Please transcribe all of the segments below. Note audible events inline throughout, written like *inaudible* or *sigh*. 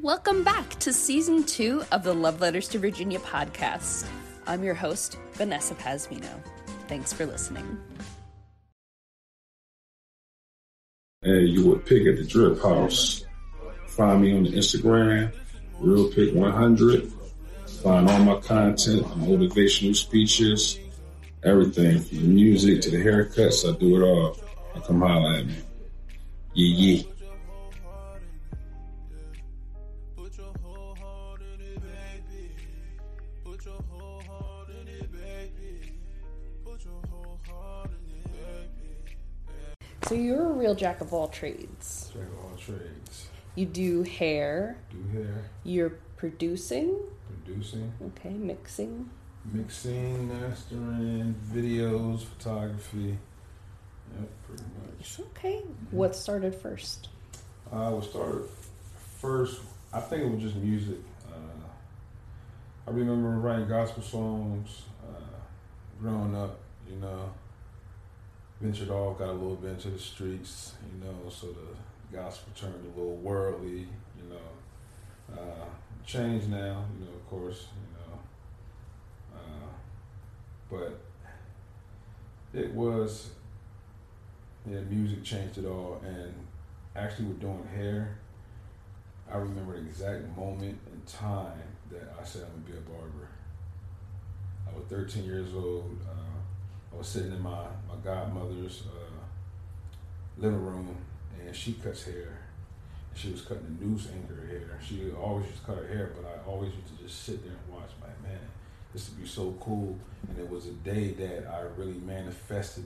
Welcome back to season two of the Love Letters to Virginia podcast. I'm your host, Vanessa Pasmino. Thanks for listening. Hey, you would pick at the Drip House. Find me on the Instagram, Real Pick 100. Find all my content, motivational speeches, everything from the music to the haircuts. I do it all. And come holler at me. Yeah, yeah. So you're a real jack of all trades. Jack of all trades. You do hair, Do hair, you're producing, producing, okay, mixing. mixing, mastering, videos, photography. Yep, pretty much. It's okay. What started first? I was started first. I think it was just music. Uh, I remember writing gospel songs uh, growing up. You know, ventured off, got a little bit into the streets. You know, so the gospel turned a little worldly. You know, uh, changed now. You know, of course. You know, uh, but it was yeah, music changed it all, and actually with doing hair, I remember the exact moment and time that I said I'm gonna be a barber. I was 13 years old. Uh, I was sitting in my, my godmother's uh, living room, and she cuts hair. She was cutting the news her hair. She always used to cut her hair, but I always used to just sit there and watch. Like, man, this would be so cool. And it was a day that I really manifested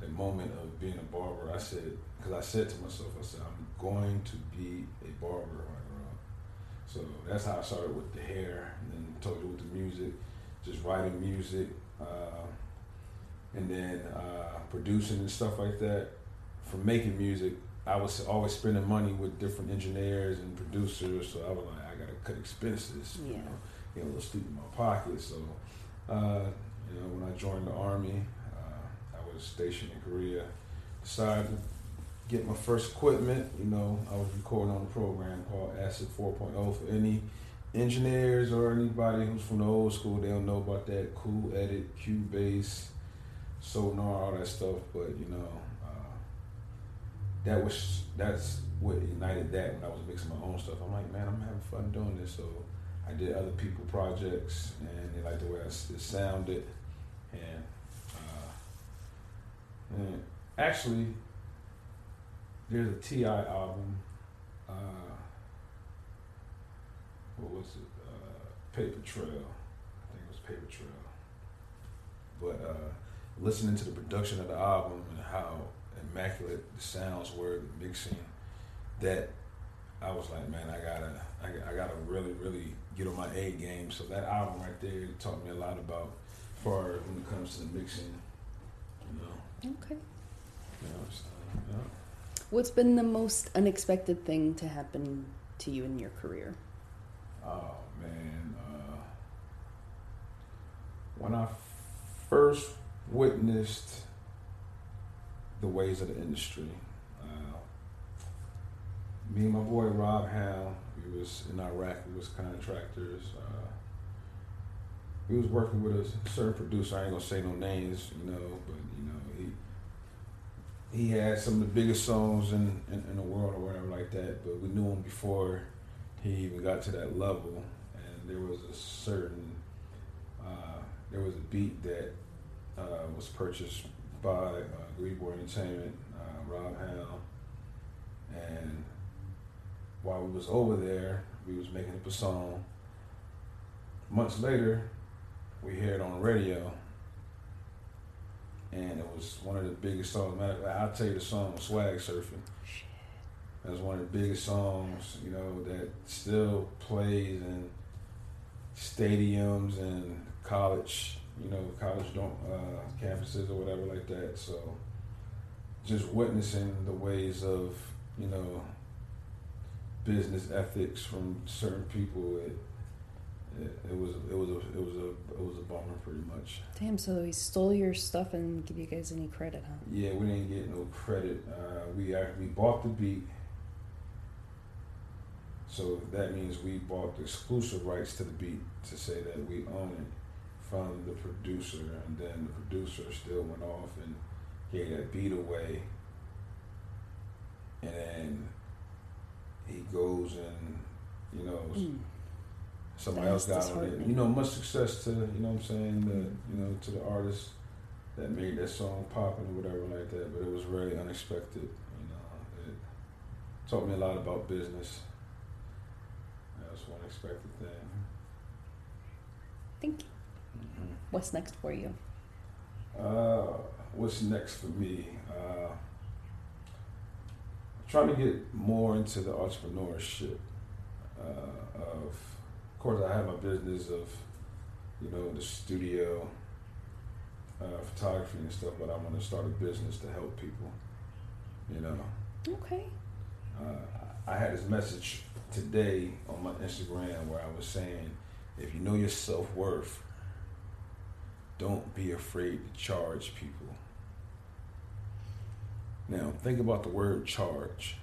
the moment of being a barber, I said, because I said to myself, I said, I'm going to be a barber when I grow up. So that's how I started with the hair, and then you with the music, just writing music, uh, and then uh, producing and stuff like that. From making music, I was always spending money with different engineers and producers, so I was like, I gotta cut expenses, you know, get a little sleep in my pocket. So, uh, you know, when I joined the army, was stationed in Korea. Decided to get my first equipment. You know, I was recording on a program called Acid 4.0 for any engineers or anybody who's from the old school. They don't know about that. Cool Edit, Cubase, Sonar, all that stuff. But you know, uh, that was that's what ignited that when I was mixing my own stuff. I'm like, man, I'm having fun doing this. So I did other people projects, and they liked the way I it sounded, and. And actually, there's a T.I. album. Uh, what was it? Uh, Paper Trail. I think it was Paper Trail. But uh, listening to the production of the album and how immaculate the sounds were, the mixing, that I was like, man, I gotta, I, I gotta really, really get on my A game. So that album right there taught me a lot about, far when it comes to the mixing, you know, Okay. you know, so, yeah. What's been the most unexpected thing to happen to you in your career? Oh man, uh, when I first witnessed the ways of the industry, uh, me and my boy Rob Howe, we was in Iraq. We was contractors. Uh, we was working with a certain producer. I ain't gonna say no names, you know, but you know he he had some of the biggest songs in, in, in the world or whatever like that. But we knew him before he even got to that level, and there was a certain uh, there was a beat that uh, was purchased by uh, Boy Entertainment, uh, Rob Howe, and while we was over there, we was making up a song. Months later, we heard it on the radio, and it was one of the biggest songs. Matter I'll tell you the song "Swag Surfing." That's one of the biggest songs, you know, that still plays in stadiums and college, you know, college don't uh, campuses or whatever like that. So, just witnessing the ways of, you know, business ethics from certain people, it, it, it was it was a it was a it was a bummer, pretty much. Damn, so he stole your stuff and give you guys any credit, huh? Yeah, we didn't get no credit. Uh, we act- we bought the beat, So that means we bought the exclusive rights to the beat to say that we own it from the producer, and then the producer still went off and gave that beat away, and then he goes and you know Mm. Somebody else got on it. You know, much success to you know what I'm saying, the you know to the artist that made that song popping or whatever like that. But it was very unexpected. You know, it taught me a lot about business. That was one unexpected thing. Thank you. What's next for you? Uh, what's next for me? Uh, trying to get more into the entrepreneurship uh, of course, I have my business of, you know, the studio, uh, photography and stuff, but I want to start a business to help people. You know, Okay. uh, I had this message today on my Instagram where I was saying, if you know your self worth, don't be afraid to charge people. Now, think about the word charge.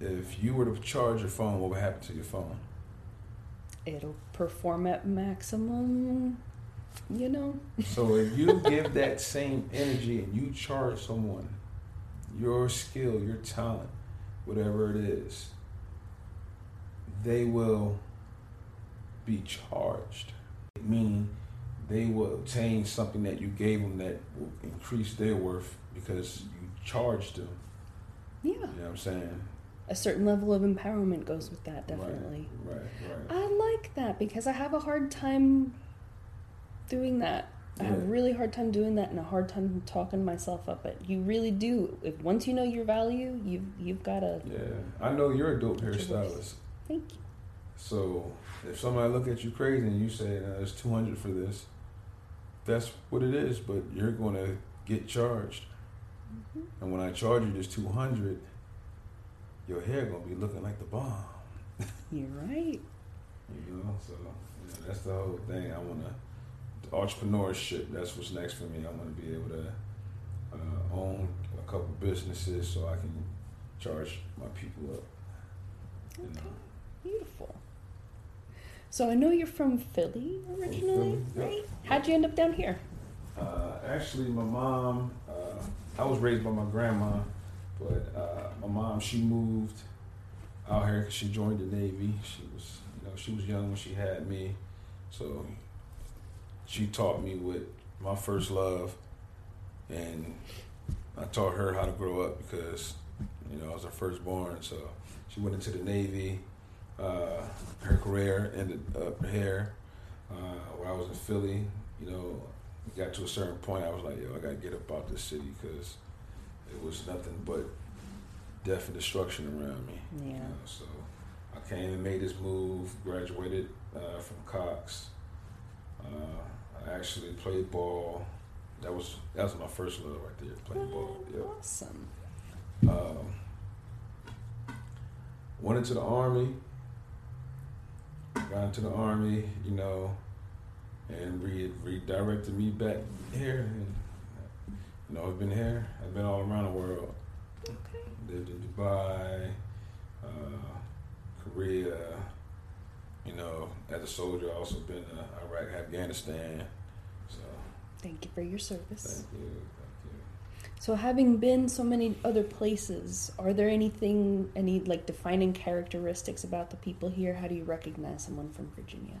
If you were to charge your phone, what would happen to your phone? It'll perform at maximum, you know? So if you *laughs* give that same energy and you charge someone your skill, your talent, whatever it is, they will be charged. Meaning they will obtain something that you gave them that will increase their worth because you charged them. Yeah. You know what I'm saying? A certain level of empowerment goes with that, definitely. Right, right. I like that because I have a hard time doing that. I have a really hard time doing that and a hard time talking myself up. But you really do. If once you know your value, you've you've got to. Yeah, I know you're a dope hairstylist. Thank you. So if somebody look at you crazy and you say, no, "It's two hundred for this," that's what it is. But you're going to get charged, Mhm. and when I charge you this two hundred, your hair going to be looking like the bomb. You're right. You know, so yeah, that's the whole thing. I want to entrepreneurship. That's what's next for me. I want to be able to uh, own a couple businesses so I can charge my people up. You Okay. know. Beautiful. So I know you're from Philly originally, Philly, yep. right? How'd you end up down here? Uh, actually, my mom, uh, I was raised by my grandma, but uh, my mom, she moved out here 'cause she joined the Navy. She was, you know, she was young when she had me, so she taught me with my first love, and I taught her how to grow up because, you know, I was her firstborn. So she went into the Navy. Uh, her career ended up here. Uh, when I was in Philly, you know, got to a certain point, I was like, yo, I gotta get up out this city because it was nothing but death and destruction around me. Yeah. You know, so I came and made this move, graduated uh, from Cox. Uh, I actually played ball. That was that was my first love right there, playing ball. Yep. Awesome. Um, went into the army. Got into the army, you know, and re- redirected me back here. And, you know, I've been here. I've been all around the world. Okay. Lived in Dubai, uh, Korea. You know, as a soldier, I also been to Iraq, Afghanistan. So Thank you for your service. thank you, thank you. So, having been so many other places, are there anything, any like defining characteristics about the people here? How do you recognize someone from Virginia?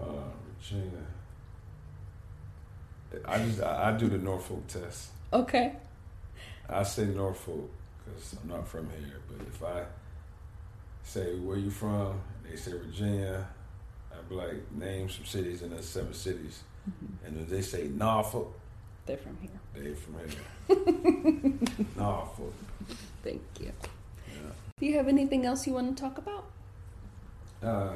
Uh, Regina. I just I, do the Norfolk test. Okay. I say Norfolk because I'm not from here. But if I say where you from, they say Virginia. I'd be like name some cities in the seven cities, Mhm. and if they say Norfolk, They're from here. They're from here. *laughs* Norfolk. Thank you. Yeah. Do you have anything else you want to talk about? Uh,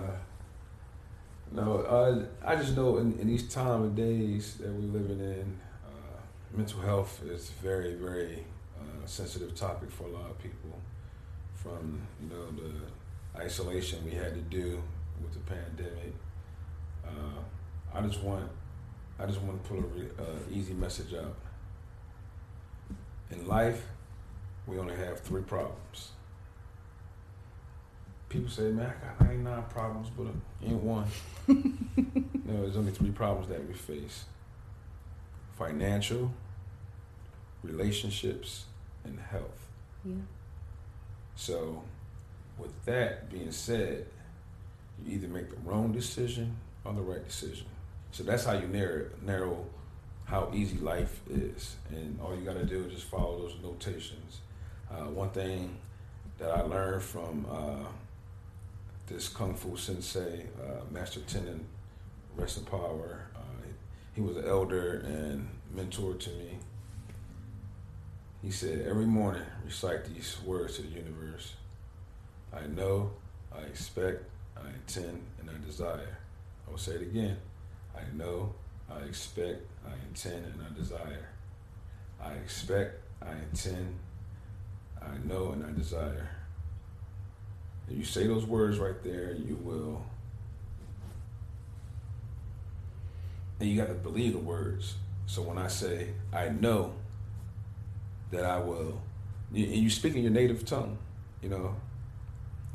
no, uh, I just know in, in these time and days that we're living in, uh, mental health is very, very uh, sensitive topic for a lot of people. From you know the isolation we had to do with the pandemic, uh, I just want, I just want to put a re- uh, easy message out. In life, we only have three problems: people say, man, I got 99 problems, but ain't one. *laughs* no, there's only three problems that we face financial, relationships, and health. Yeah. So, with that being said, you either make the wrong decision or the right decision. So that's how you narrow narrow how easy life is, and all you got to do is just follow those notations. Uh, one thing that I learned from uh, this kung fu sensei, uh, Master Tenen, rest in power. Uh, he was an elder and mentor to me. He said, every morning recite these words to the universe. I know, I expect, I intend, and I desire. I will say it again. I know, I expect, I intend, and I desire. I expect, I intend, I know, and I desire. If you say those words right there, you will. And you got to believe the words. So when I say, I know that I will, and you speak in your native tongue, you know.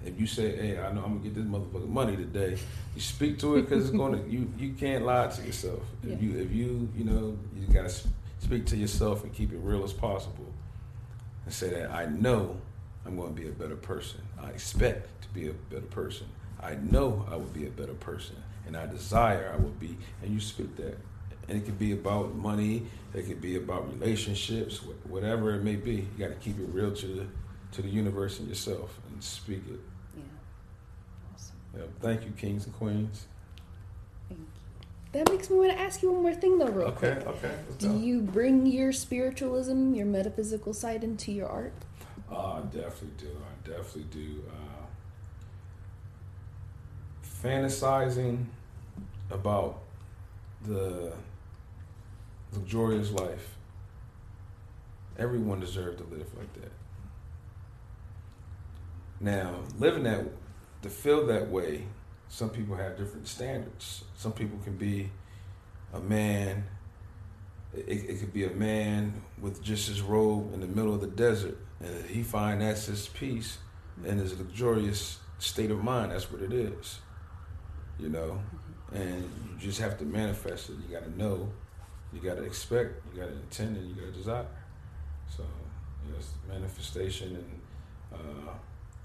If you say, "Hey, I know I'm gonna get this motherfucker money today," you speak to it because it's *laughs* gonna. You you can't lie to yourself. If Yeah. you if you you know you gotta speak to yourself and keep it real as possible, and say that I know I'm going to be a better person. I expect to be a better person. I know I will be a better person, and I desire I will be. And you speak that, and it could be about money. It could be about relationships, whatever it may be. You got to keep it real to the to the universe and yourself, and speak it. Yeah. Awesome. Yeah, thank you, kings and queens. Thank you. That makes me want to ask you one more thing, though, real Okay, quick. okay. let's Do you bring your spiritualism, your metaphysical side into your art? Oh, I definitely do. I definitely do. Uh, fantasizing about the luxurious life. Everyone deserves to live like that. Now, living that, to feel that way, some people have different standards. Some people can be a man. It, it could be a man with just his robe in the middle of the desert, and he find that's his peace and his luxurious state of mind. That's what it is, you know. And you just have to manifest it. You got to know, you got to expect, you got to intend, and you got to desire. So, yes, manifestation and uh,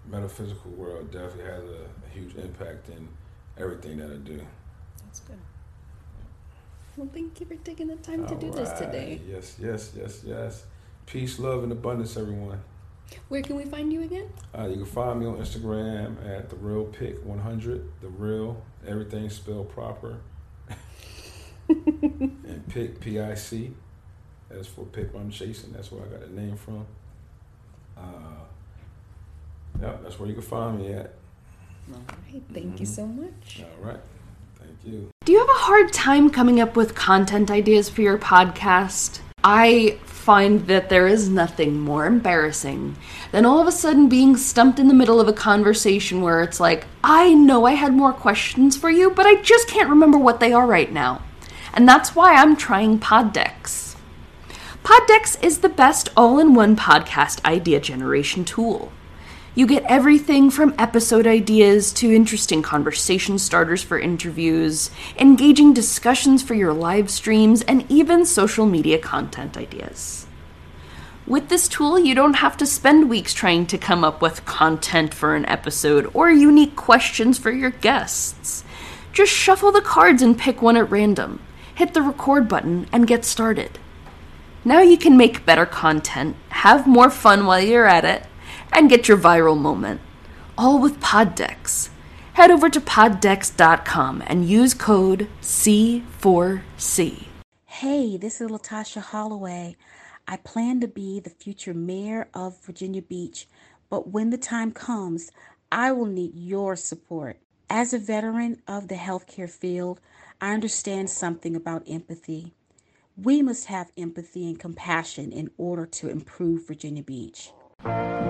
metaphysical world definitely has a, a huge impact in everything that I do. That's good. Well, thank you for taking the time to do this today. Yes, yes, yes, yes. Peace, love, and abundance, everyone. Where can we find you again? Uh, you can find me on Instagram at the real pick 100. The real, everything spelled proper. *laughs* and pick P I C. That's for pick I'm chasing. That's where I got the name from. Uh, yep, that's where you can find me at. All right. Thank you Mhm. so much. All right. You. Do you have a hard time coming up with content ideas for your podcast? I find that there is nothing more embarrassing than all of a sudden being stumped in the middle of a conversation where it's like, I know I had more questions for you, but I just can't remember what they are right now. And that's why I'm trying Poddex. Poddex is the best all in one podcast idea generation tool. You get everything from episode ideas to interesting conversation starters for interviews, engaging discussions for your live streams, and even social media content ideas. With this tool, you don't have to spend weeks trying to come up with content for an episode or unique questions for your guests. Just shuffle the cards and pick one at random, hit the record button, and get started. Now you can make better content, have more fun while you're at it, and get your viral moment. All with Poddex. Head over to poddex.com and use code C4C. Hey, this is Latasha Holloway. I plan to be the future mayor of Virginia Beach, but when the time comes, I will need your support. As a veteran of the healthcare field, I understand something about empathy. We must have empathy and compassion in order to improve Virginia Beach. Thank